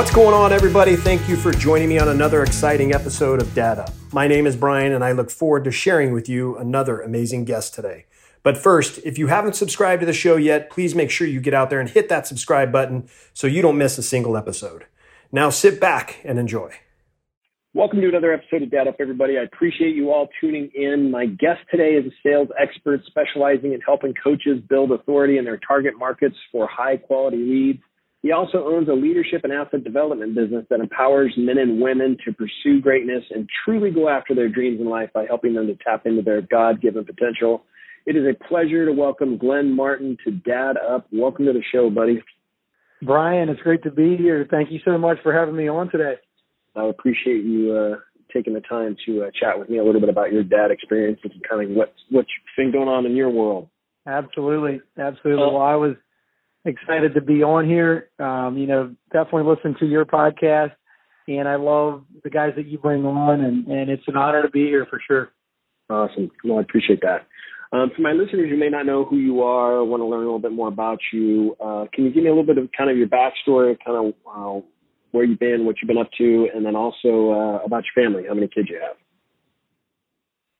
What's going on, everybody? Thank you for joining me on another exciting episode of Up. My name is Brian, and I look forward to sharing with you another amazing guest today. But first, if you haven't subscribed to the show yet, please make sure you get out there and hit that subscribe button so you don't miss a single episode. Now sit back and enjoy. Welcome to another episode of Dad Up, everybody. I appreciate you all tuning in. My guest today is a sales expert specializing in helping coaches build authority in their target markets for high quality leads. He also owns a leadership and asset development business that empowers men and women to pursue greatness and truly go after their dreams in life by helping them to tap into their God given potential. It is a pleasure to welcome Glenn Martin to Dad Up. Welcome to the show, buddy. Brian, it's great to be here. Thank you so much for having me on today. I appreciate you uh, taking the time to uh, chat with me a little bit about your dad experiences and kind of what's what's been going on in your world. Absolutely, absolutely. Uh, well, I was excited to be on here. Um, you know, definitely listen to your podcast, and I love the guys that you bring on, and and it's an honor to be here for sure. Awesome. Well, I appreciate that. Um, for my listeners who may not know who you are, want to learn a little bit more about you, uh, can you give me a little bit of kind of your backstory, kind of uh, where you've been, what you've been up to, and then also uh, about your family, how many kids you have?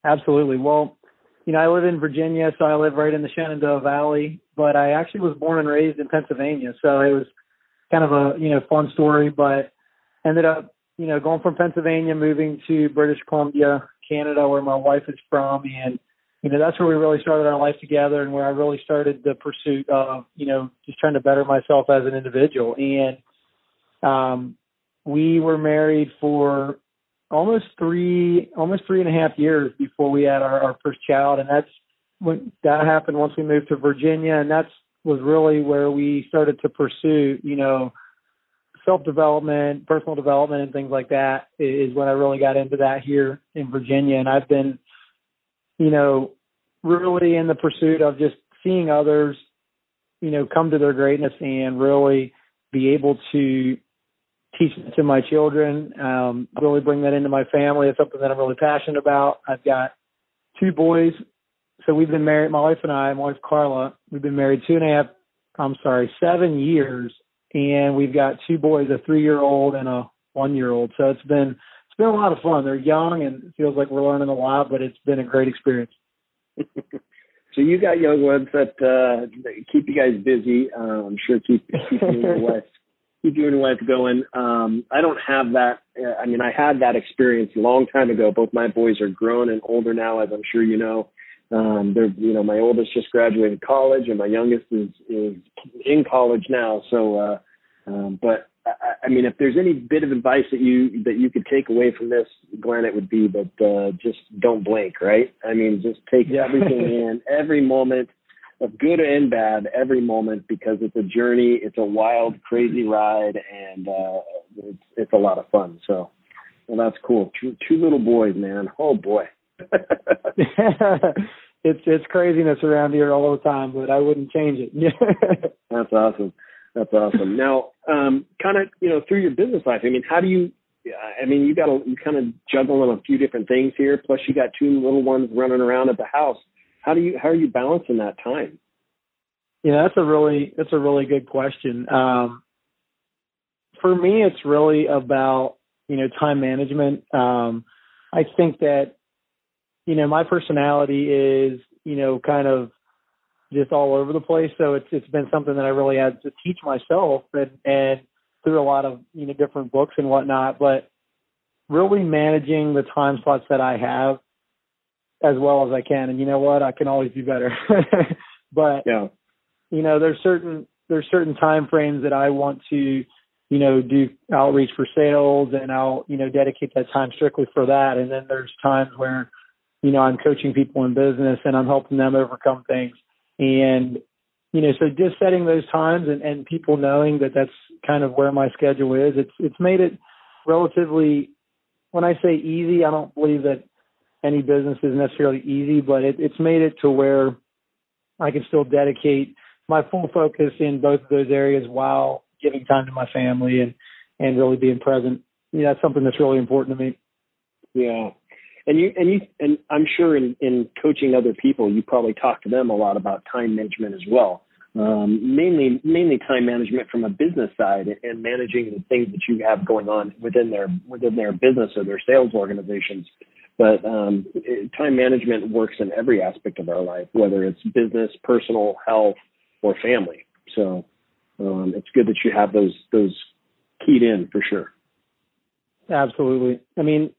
Absolutely. Well, you know, I live in Virginia, so I live right in the Shenandoah Valley, but I actually was born and raised in Pennsylvania, so it was kind of a you know fun story. But ended up you know going from Pennsylvania, moving to British Columbia, Canada, where my wife is from, and you know, that's where we really started our life together and where I really started the pursuit of, you know, just trying to better myself as an individual. And um we were married for almost three almost three and a half years before we had our, our first child and that's when that happened once we moved to Virginia and that's was really where we started to pursue, you know, self development, personal development and things like that is when I really got into that here in Virginia and I've been you know, really in the pursuit of just seeing others, you know, come to their greatness and really be able to teach it to my children, um, really bring that into my family. It's something that I'm really passionate about. I've got two boys. So we've been married, my wife and I, my wife Carla, we've been married two and a half, I'm sorry, seven years. And we've got two boys, a three year old and a one year old. So it's been it's been a lot of fun. They're young and it feels like we're learning a lot, but it's been a great experience. so you got young ones that uh, keep you guys busy. Uh, I'm sure keep keep you and your wife keep you and your wife going. Um, I don't have that. Uh, I mean, I had that experience a long time ago. Both my boys are grown and older now, as I'm sure you know. Um, they're you know my oldest just graduated college, and my youngest is is in college now. So, uh, um, but I mean, if there's any bit of advice that you that you could take away from this, Glenn, it would be that uh, just don't blink, right? I mean, just take yeah. everything in, every moment of good and bad, every moment, because it's a journey, it's a wild, crazy ride, and uh, it's it's a lot of fun. So, well, that's cool. Two, two little boys, man. Oh boy. it's it's craziness around here all the time, but I wouldn't change it. that's awesome. That's awesome. Now, um, kind of, you know, through your business life, I mean, how do you, I mean, you got to, you kind of juggle on a few different things here. Plus, you got two little ones running around at the house. How do you, how are you balancing that time? Yeah, that's a really, that's a really good question. Um, for me, it's really about, you know, time management. Um, I think that, you know, my personality is, you know, kind of just all over the place. So it's it's been something that I really had to teach myself and and through a lot of you know different books and whatnot. But really managing the time slots that I have as well as I can. And you know what? I can always do better. but yeah. you know, there's certain there's certain time frames that I want to, you know, do outreach for sales and I'll, you know, dedicate that time strictly for that. And then there's times where, you know, I'm coaching people in business and I'm helping them overcome things. And, you know, so just setting those times and, and people knowing that that's kind of where my schedule is, it's, it's made it relatively, when I say easy, I don't believe that any business is necessarily easy, but it, it's made it to where I can still dedicate my full focus in both of those areas while giving time to my family and, and really being present. You know, that's something that's really important to me. Yeah and you and you and I'm sure in in coaching other people, you probably talk to them a lot about time management as well. um, mainly mainly time management from a business side and managing the things that you have going on within their within their business or their sales organizations. But um, it, time management works in every aspect of our life, whether it's business, personal, health, or family. So um, it's good that you have those those keyed in for sure. Absolutely. I mean,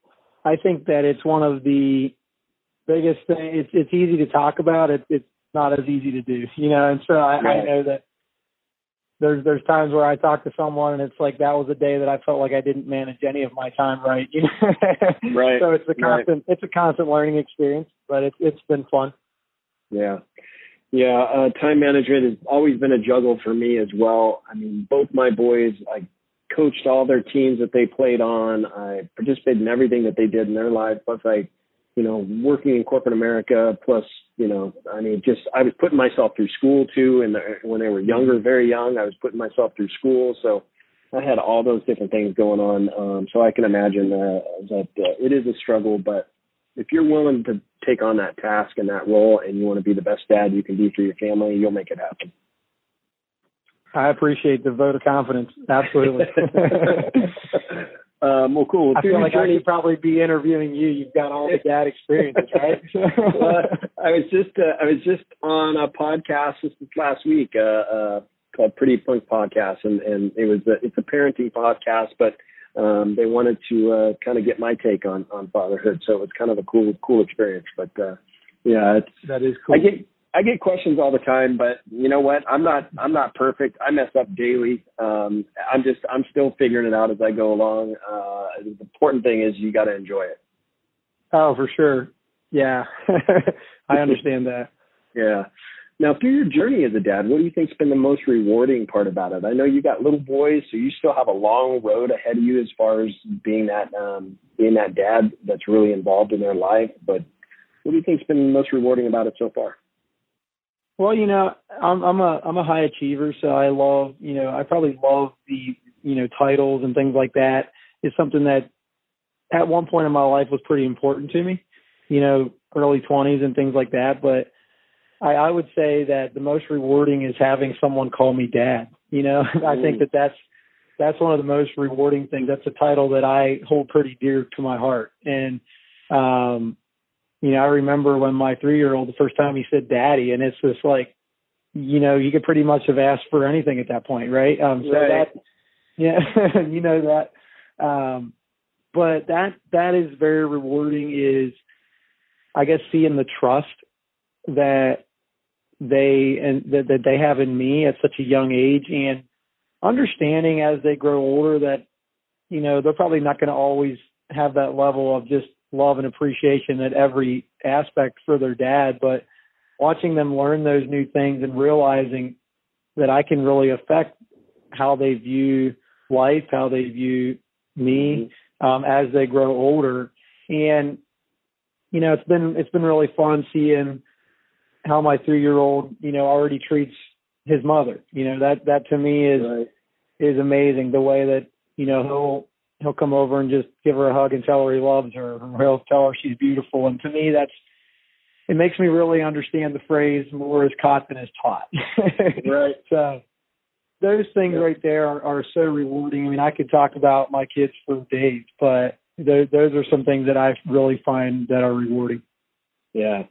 I think that it's one of the biggest things. It's it's easy to talk about. It, it's not as easy to do, you know. And so I, right. I know that there's there's times where I talk to someone and it's like that was a day that I felt like I didn't manage any of my time right. You know? right. So it's a constant right. it's a constant learning experience, but it's it's been fun. Yeah. Yeah, uh, time management has always been a juggle for me as well. I mean, both my boys, I coached all their teams that they played on. I participated in everything that they did in their life. Plus, I you know, working in corporate America, plus, you know, I mean, just I was putting myself through school too, and when they were younger, very young, I was putting myself through school, so I had all those different things going on. Um, so I can imagine uh, that uh, it is a struggle, but if you're willing to take on that task and that role, and you want to be the best dad you can be for your family, you'll make it happen. I appreciate the vote of confidence. Absolutely. Um, well, cool. I feel like journey, I should probably be interviewing you. You've got all the dad experiences, right? well, I was just uh, I was just on a podcast this last week uh, uh, called Pretty Punk Podcast, and and it was a, it's a parenting podcast, but um, they wanted to uh, kind of get my take on on fatherhood, so it was kind of a cool cool experience. But uh, yeah, it's, that is cool. I get I get questions all the time, but you know what? I'm not I'm not perfect. I mess up daily. Um, I'm just I'm still figuring it out as I go along. Uh, the important thing is you got to enjoy it. Oh, for sure. Yeah, I understand that. Yeah. Now, through your journey as a dad, what do you think's been the most rewarding part about it? I know you got little boys, so you still have a long road ahead of you as far as being that um, being that dad that's really involved in their life. But what do you think's been the most rewarding about it so far? Well, you know, I'm I'm a I'm a high achiever, so I love you know I probably love the you know titles and things like that. Is something that at one point in my life was pretty important to me, you know, early 20s and things like that. But I, I would say that the most rewarding is having someone call me dad. You know, I think that that's that's one of the most rewarding things. That's a title that I hold pretty dear to my heart, and um, you know, I remember when my three year old the first time he said daddy and it's just like you know, you could pretty much have asked for anything at that point, right? Um so right. that yeah, you know that um but that that is very rewarding is I guess seeing the trust that they and that, that they have in me at such a young age and understanding as they grow older that you know they're probably not going to always have that level of just love and appreciation at every aspect for their dad, but watching them learn those new things and realizing that I can really affect how they view life, how they view me mm-hmm. um, as they grow older. And you know, it's been it's been really fun seeing how my three year old, you know, already treats his mother. You know, that that to me is right. is amazing. The way that, you know, he'll he'll come over and just give her a hug and tell her he loves her, or he'll tell her she's beautiful. And to me, that's it makes me really understand the phrase "more is caught than is taught." right. So those things right there are, are so rewarding. I mean, I could talk about my kids for days, but those, those are some things that I really find that are rewarding. Yeah,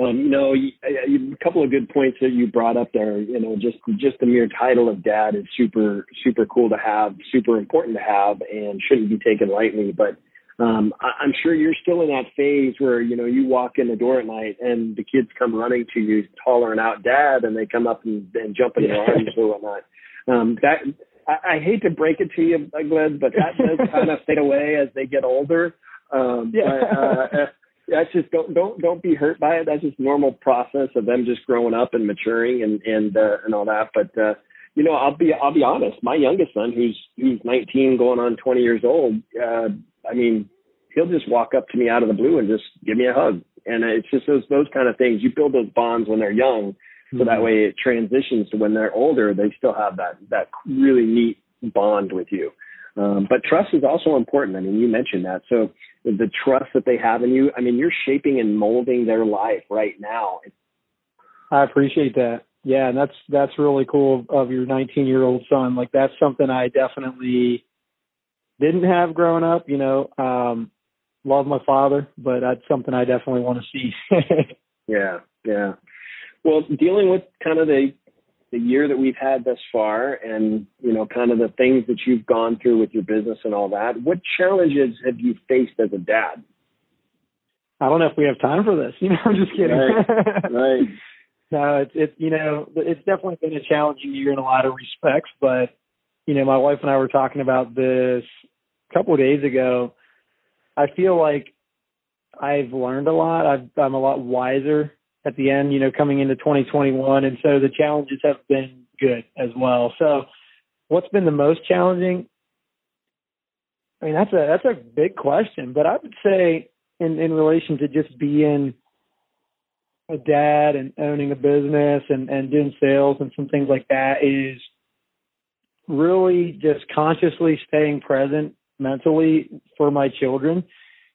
um, you know, a couple of good points that you brought up there. You know, just just the mere title of dad is super super cool to have, super important to have, and shouldn't be taken lightly. But um, I, I'm sure you're still in that phase where you know you walk in the door at night and the kids come running to you, hollering out "Dad," and they come up and, and jump in your arms or whatnot. Um, that I, I hate to break it to you, Glenn, but that does kind of fade away as they get older. Um, yeah. But, uh, that's just don't don't don't be hurt by it. That's just normal process of them just growing up and maturing and and uh, and all that. But uh, you know, I'll be I'll be honest. My youngest son, who's who's 19, going on 20 years old, uh, I mean, he'll just walk up to me out of the blue and just give me a hug. And it's just those those kind of things. You build those bonds when they're young, so mm-hmm. that way it transitions to when they're older. They still have that that really neat bond with you. Um, but trust is also important. I mean, you mentioned that. So the trust that they have in you, I mean, you're shaping and molding their life right now. I appreciate that. Yeah, and that's that's really cool of your 19 year old son. Like that's something I definitely didn't have growing up. You know, um, love my father, but that's something I definitely want to see. yeah, yeah. Well, dealing with kind of the the year that we've had thus far, and you know, kind of the things that you've gone through with your business and all that. What challenges have you faced as a dad? I don't know if we have time for this. You know, I'm just kidding. Right. right. no, it's it's you know, it's definitely been a challenging year in a lot of respects, but you know, my wife and I were talking about this a couple of days ago. I feel like I've learned a lot. I've, I'm a lot wiser at the end, you know, coming into 2021. And so the challenges have been good as well. So what's been the most challenging? I mean, that's a, that's a big question, but I would say in, in relation to just being a dad and owning a business and, and doing sales and some things like that is really just consciously staying present mentally for my children,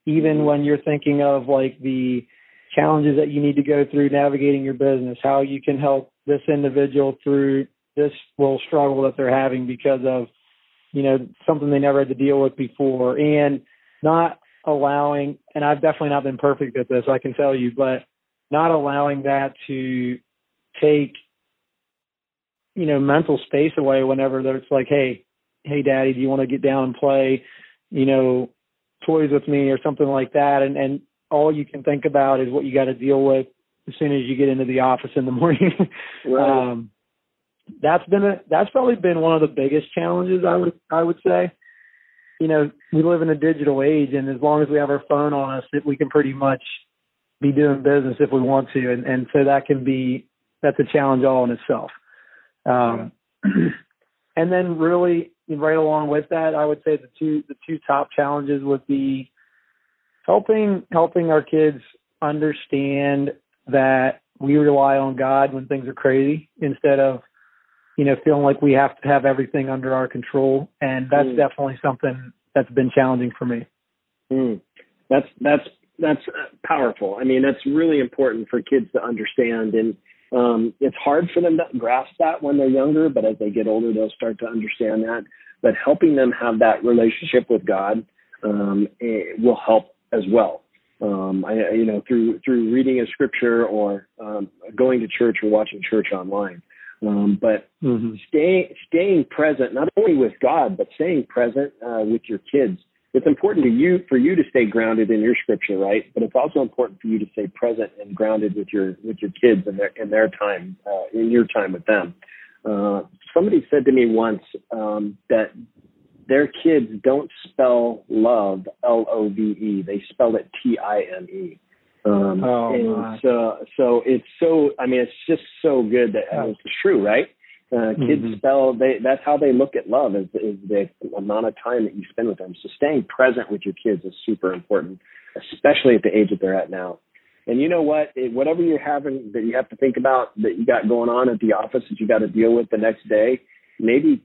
even mm-hmm. when you're thinking of like the challenges that you need to go through navigating your business, how you can help this individual through this little struggle that they're having because of, you know, something they never had to deal with before and not allowing, and I've definitely not been perfect at this, I can tell you, but not allowing that to take, you know, mental space away whenever it's like, hey, hey, daddy, do you want to get down and play, you know, toys with me or something like that? And, and all you can think about is what you got to deal with as soon as you get into the office in the morning. right. Um, that's been a, that's probably been one of the biggest challenges I would I would say. You know, we live in a digital age, and as long as we have our phone on us, we can pretty much be doing business if we want to, and and so that can be that's a challenge all in itself. Um, and then really right along with that, I would say the two the two top challenges would be helping helping our kids understand that we rely on God when things are crazy instead of you know feeling like we have to have everything under our control and that's mm. definitely something that's been challenging for me. Mm. That's that's that's powerful. I mean, that's really important for kids to understand and um, it's hard for them to grasp that when they're younger, but as they get older, they'll start to understand that. But helping them have that relationship with God um, will help as well. Um, I, you know, through through reading a scripture or um, going to church or watching church online. Um, but mm-hmm. staying staying present, not only with God, but staying present uh, with your kids. It's important to you for you to stay grounded in your scripture, right? But it's also important for you to stay present and grounded with your with your kids and their in their time uh, in your time with them. Uh, somebody said to me once um, that their kids don't spell love L O V E. They spell it T I M E. Um, oh, and my. so, so it's so. I mean, it's just so good that it's true, right? Uh, kids mm-hmm. spell. They that's how they look at love is is the amount of time that you spend with them. So staying present with your kids is super important, especially at the age that they're at now. And you know what? It, whatever you're having that you have to think about that you got going on at the office that you got to deal with the next day, maybe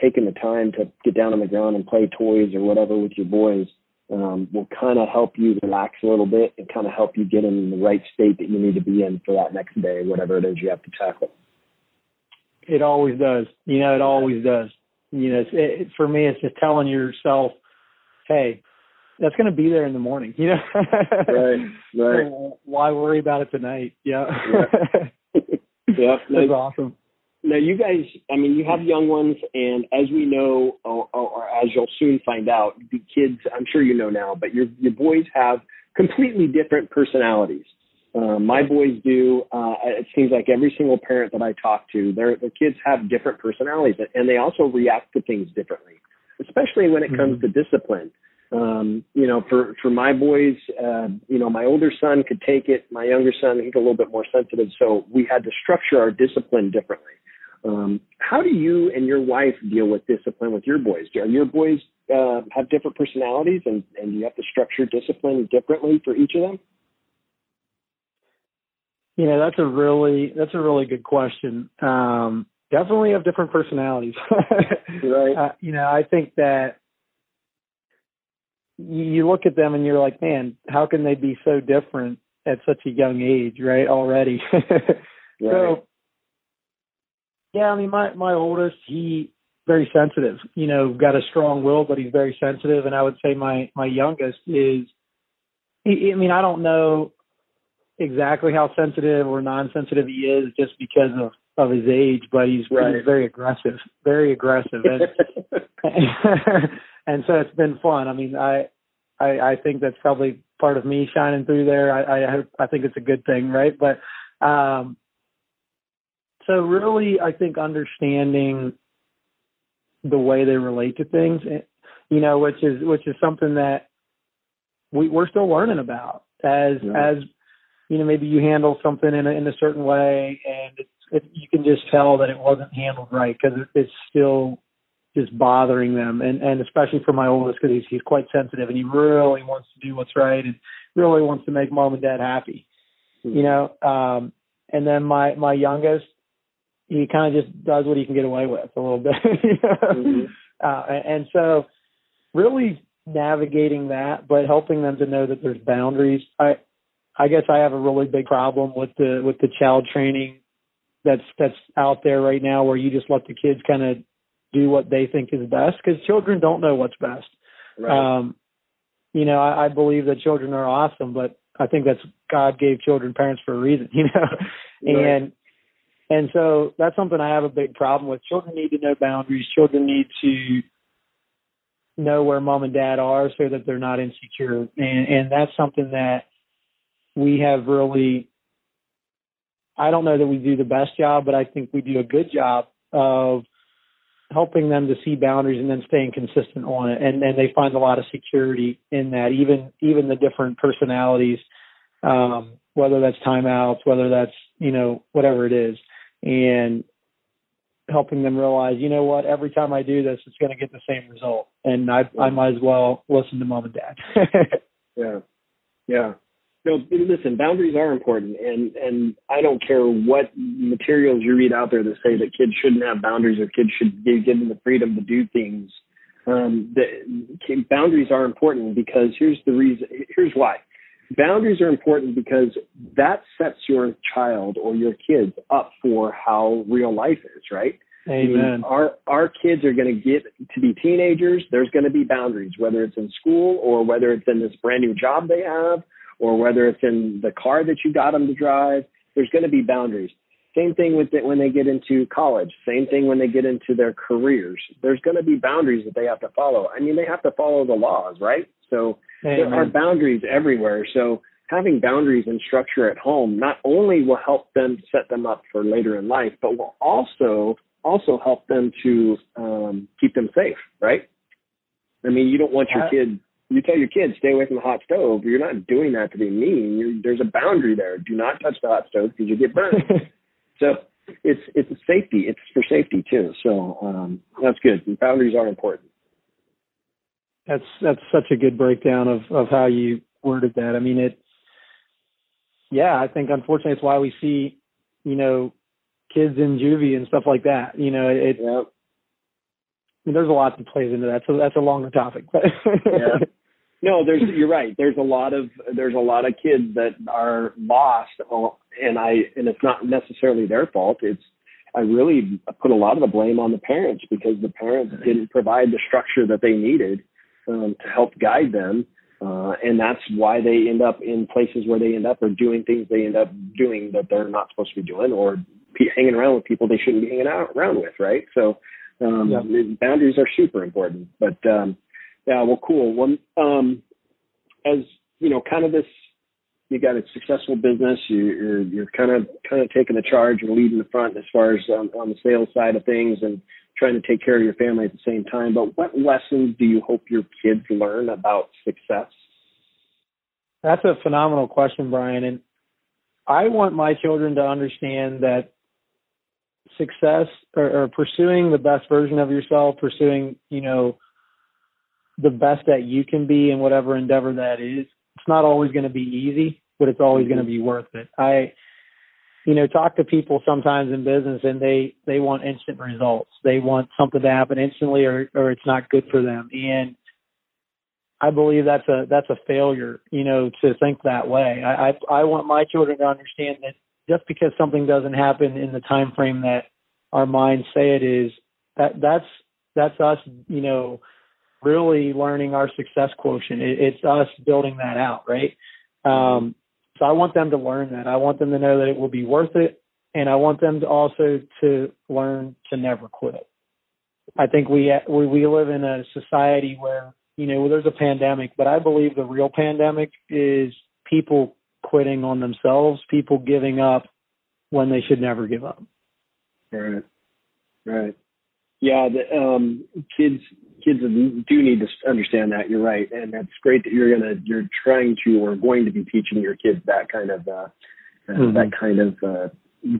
taking the time to get down on the ground and play toys or whatever with your boys um, will kind of help you relax a little bit and kind of help you get in the right state that you need to be in for that next day, whatever it is you have to tackle. It always does. You know, it always does. You know, it's, it, for me, it's just telling yourself, hey, that's going to be there in the morning. You know, right, right. So why worry about it tonight? Yeah, yeah. yeah. That's awesome. Now, you guys, I mean, you have young ones, and as we know, or, or, as you'll soon find out, the kids, I'm sure you know now, but your your boys have completely different personalities. Um, my boys do. Uh, it seems like every single parent that I talk to, their their kids have different personalities, and they also react to things differently, especially when it comes mm-hmm. to discipline. Um, you know, for for my boys, uh, you know, my older son could take it. My younger son, he's a little bit more sensitive, so we had to structure our discipline differently. Um, how do you and your wife deal with discipline with your boys? Do your boys uh, have different personalities, and and you have to structure discipline differently for each of them? You know, that's a really that's a really good question. Um, definitely have different personalities. right. Uh, you know, I think that you look at them and you're like, man, how can they be so different at such a young age, right? Already. right. So Yeah, I mean, my my oldest, he very sensitive. You know, got a strong will, but he's very sensitive. And I would say my my youngest is. He, I mean, I don't know exactly how sensitive or non-sensitive he is, just because of of his age, but he's, right. he's very aggressive, very aggressive, and and so it's been fun. I mean, I I, I think that's probably part of me shining through there. I, I I think it's a good thing, right? But um, so really, I think understanding the way they relate to things, eh, you know, which is which is something that we we're still learning about as yeah. as you know maybe you handle something in a, in a certain way and it's it, you can just tell that it wasn't handled right because it, it's still just bothering them and and especially for my oldest because he's he's quite sensitive and he really wants to do what's right and really wants to make mom and dad happy mm-hmm. you know um and then my my youngest he kind of just does what he can get away with a little bit you know? mm-hmm. uh and so really navigating that but helping them to know that there's boundaries i i guess i have a really big problem with the with the child training that's that's out there right now where you just let the kids kind of do what they think is best because children don't know what's best. Right. Um, you know, I, I believe that children are awesome, but I think that's God gave children parents for a reason, you know, right. and and so that's something I have a big problem with. Children need to know boundaries. Children need to know where mom and dad are so that they're not insecure, and and that's something that we have really. I don't know that we do the best job, but I think we do a good job of helping them to see boundaries and then staying consistent on it and and they find a lot of security in that even even the different personalities um whether that's timeouts whether that's you know whatever it is and helping them realize you know what every time i do this it's going to get the same result and i i might as well listen to mom and dad yeah yeah no, listen, boundaries are important, and and I don't care what materials you read out there that say that kids shouldn't have boundaries or kids should be given the freedom to do things. Um, the boundaries are important because here's the reason. Here's why. Boundaries are important because that sets your child or your kids up for how real life is, right? Amen. I mean, our our kids are going to get to be teenagers. There's going to be boundaries, whether it's in school or whether it's in this brand new job they have or whether it's in the car that you got them to drive, there's going to be boundaries. Same thing with it when they get into college. Same thing when they get into their careers. There's going to be boundaries that they have to follow. I mean, they have to follow the laws, right? So Amen. there are boundaries everywhere. So having boundaries and structure at home not only will help them set them up for later in life, but will also also help them to um, keep them safe, right? I mean, you don't want your kid you tell your kids stay away from the hot stove. You're not doing that to be mean. You're, there's a boundary there. Do not touch the hot stove because you get burned. so it's it's safety. It's for safety too. So um, that's good. Boundaries are important. That's that's such a good breakdown of of how you worded that. I mean it. Yeah, I think unfortunately it's why we see, you know, kids in juvie and stuff like that. You know, it. Yep. I mean, there's a lot that plays into that, so that's a longer topic. But yeah. No, there's you're right. There's a lot of there's a lot of kids that are lost, oh, and I and it's not necessarily their fault. It's I really put a lot of the blame on the parents because the parents didn't provide the structure that they needed um, to help guide them, uh, and that's why they end up in places where they end up or doing things they end up doing that they're not supposed to be doing, or hanging around with people they shouldn't be hanging out around with. Right. So um, yeah. boundaries are super important, but um, yeah, well, cool. Well, um, as you know, kind of this, you got a successful business. You, you're you're kind of kind of taking the charge and leading the front as far as um, on the sales side of things and trying to take care of your family at the same time. But what lessons do you hope your kids learn about success? That's a phenomenal question, Brian. And I want my children to understand that success or, or pursuing the best version of yourself, pursuing, you know, the best that you can be in whatever endeavor that is. It's not always going to be easy, but it's always going to mm-hmm. be worth it. I, you know, talk to people sometimes in business and they, they want instant results. They want something to happen instantly or, or it's not good for them. And I believe that's a, that's a failure, you know, to think that way. I, I, I want my children to understand that just because something doesn't happen in the time frame that our minds say it is, that that's that's us, you know, really learning our success quotient. It, it's us building that out, right? Um, so I want them to learn that. I want them to know that it will be worth it, and I want them to also to learn to never quit. I think we we, we live in a society where you know there's a pandemic, but I believe the real pandemic is people quitting on themselves, people giving up when they should never give up. Right. Right. Yeah. The, um, kids kids do need to understand that. You're right, and that's great that you're gonna you're trying to or going to be teaching your kids that kind of uh, uh mm-hmm. that kind of uh,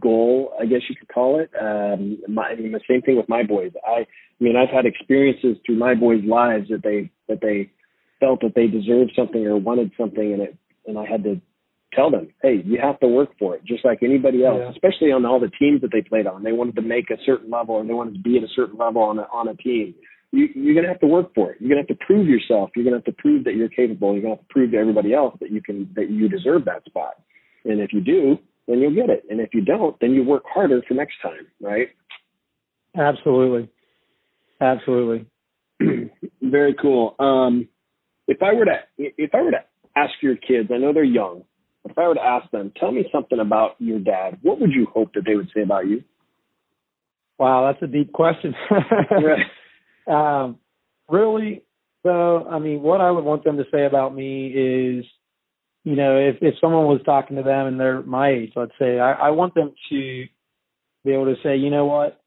goal, I guess you could call it. Um, my, I mean, the same thing with my boys. I, I mean, I've had experiences through my boys' lives that they that they felt that they deserved something or wanted something, and it and I had to tell them, hey, you have to work for it, just like anybody else. Yeah. Especially on all the teams that they played on, they wanted to make a certain level, or they wanted to be at a certain level on a on a team. You, you're going to have to work for it. You're going to have to prove yourself. You're going to have to prove that you're capable. You're going to have to prove to everybody else that you can that you deserve that spot. And if you do, then you'll get it. And if you don't, then you work harder for next time, right? Absolutely. Absolutely. Very cool. Um, if I were to if I were to ask your kids, I know they're young, but if I were to ask them, tell me something about your dad, what would you hope that they would say about you? Wow, that's a deep question. Um, really, though, I mean, what I would want them to say about me is, you know, if if someone was talking to them and they're my age, let's say, I, I want them to be able to say, you know what,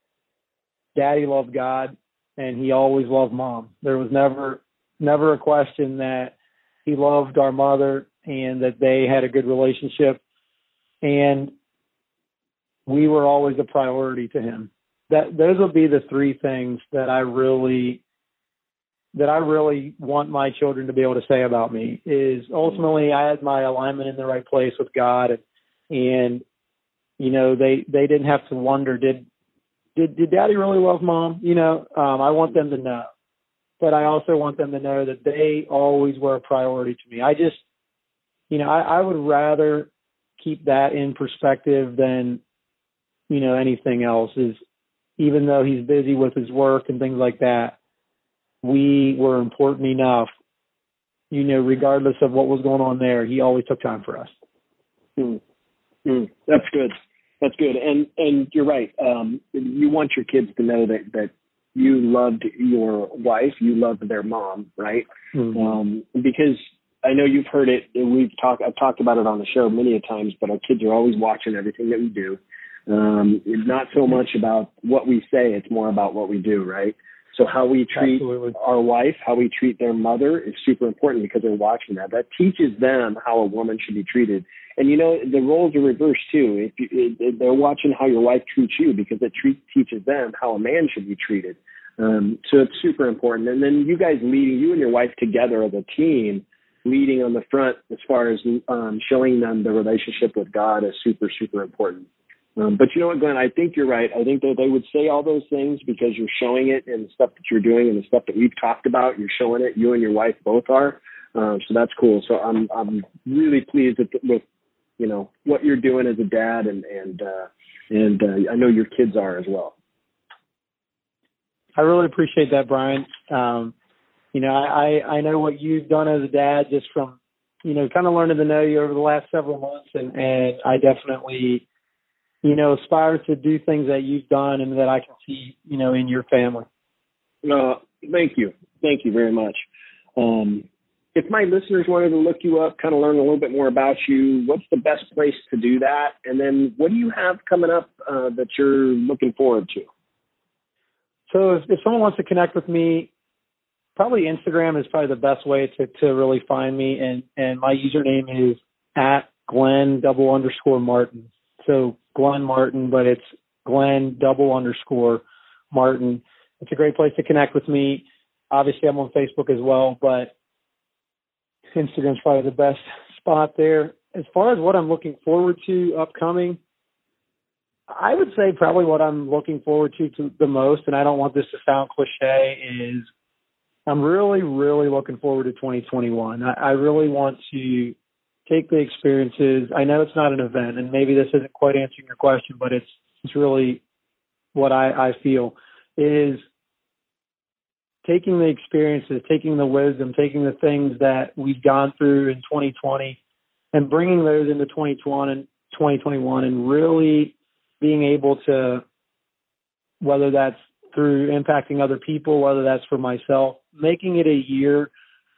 Daddy loved God and he always loved Mom. There was never never a question that he loved our mother and that they had a good relationship and we were always a priority to him that those will be the three things that I really that I really want my children to be able to say about me is ultimately I had my alignment in the right place with God and, and you know they they didn't have to wonder did did did daddy really love mom? You know um I want them to know. But I also want them to know that they always were a priority to me. I just you know I, I would rather keep that in perspective than you know anything else is even though he's busy with his work and things like that, we were important enough, you know, regardless of what was going on there, he always took time for us. Mm. Mm. That's good. That's good. And and you're right. Um, you want your kids to know that that you loved your wife, you loved their mom, right? Mm-hmm. Um, because I know you've heard it. We've talked. I've talked about it on the show many a times. But our kids are always watching everything that we do. Um, it's not so much about what we say, it's more about what we do, right? So how we treat Absolutely. our wife, how we treat their mother is super important because they're watching that. That teaches them how a woman should be treated. And you know, the roles are reversed too. If you, it, they're watching how your wife treats you because it treat, teaches them how a man should be treated. Um, so it's super important. And then you guys leading, you and your wife together as a team, leading on the front as far as um, showing them the relationship with God is super, super important. Um, but you know what, Glenn? I think you're right. I think that they would say all those things because you're showing it in the stuff that you're doing and the stuff that we've talked about. You're showing it. You and your wife both are. Um, so that's cool. So I'm I'm really pleased with, with you know what you're doing as a dad, and and uh, and uh, I know your kids are as well. I really appreciate that, Brian. Um, you know, I I know what you've done as a dad just from you know kind of learning to know you over the last several months, and and I definitely you know, aspire to do things that you've done and that I can see, you know, in your family. Uh, thank you. Thank you very much. Um, if my listeners wanted to look you up, kind of learn a little bit more about you, what's the best place to do that? And then what do you have coming up uh, that you're looking forward to? So if, if someone wants to connect with me, probably Instagram is probably the best way to, to really find me. And, and my username is at Glenn double underscore Martin. So Glenn Martin, but it's Glenn double underscore Martin. It's a great place to connect with me. Obviously, I'm on Facebook as well, but Instagram's probably the best spot there. As far as what I'm looking forward to upcoming, I would say probably what I'm looking forward to, to the most, and I don't want this to sound cliche, is I'm really, really looking forward to 2021. I, I really want to take the experiences. I know it's not an event, and maybe this isn't quite answering your question, but it's it's really what I, I feel is taking the experiences, taking the wisdom, taking the things that we've gone through in 2020 and bringing those into 2021 and 2021 and really being able to, whether that's through impacting other people, whether that's for myself, making it a year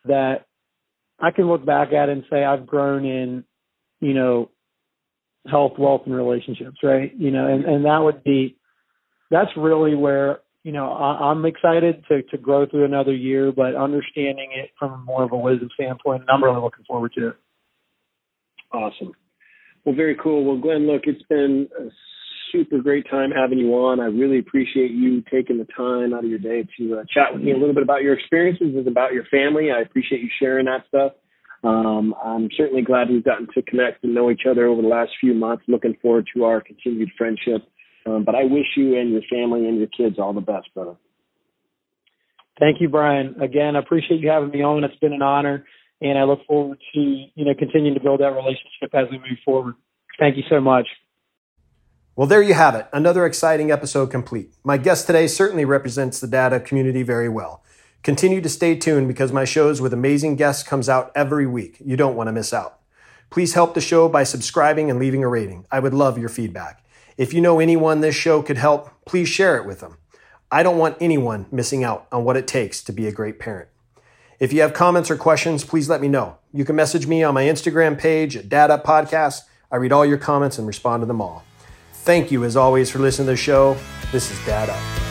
that I can look back at and say I've grown in, you know, health, wealth, and relationships, right? You know, and, and that would be, that's really where you know, I, I'm excited to to grow through another year, but understanding it from more of a wisdom standpoint, and I'm really looking forward to it. Awesome. Well, very cool. Well, Glenn, look, it's been super great time having you on. I really appreciate you taking the time out of your day to uh, chat with me a little bit about your experiences and about your family. I appreciate you sharing that stuff. Um, I'm certainly glad we've gotten to connect and know each other over the last few months. Looking forward to our continued friendship. Um, but I wish you and your family and your kids all the best, brother. Thank you, Brian. Again, I appreciate you having me on. It's been an honor, and I look forward to you know continuing to build that relationship as we move forward. Thank you so much. Well, there you have it. Another exciting episode complete. My guest today certainly represents the data community very well. Continue to stay tuned because my shows with amazing guests comes out every week. You don't want to miss out. Please help the show by subscribing and leaving a rating. I would love your feedback. If you know anyone this show could help, please share it with them. I don't want anyone missing out on what it takes to be a great parent. If you have comments or questions, please let me know. You can message me on my Instagram page at Up Podcast. I read all your comments and respond to them all. Thank you, as always, for listening to the show. This is Dad Up.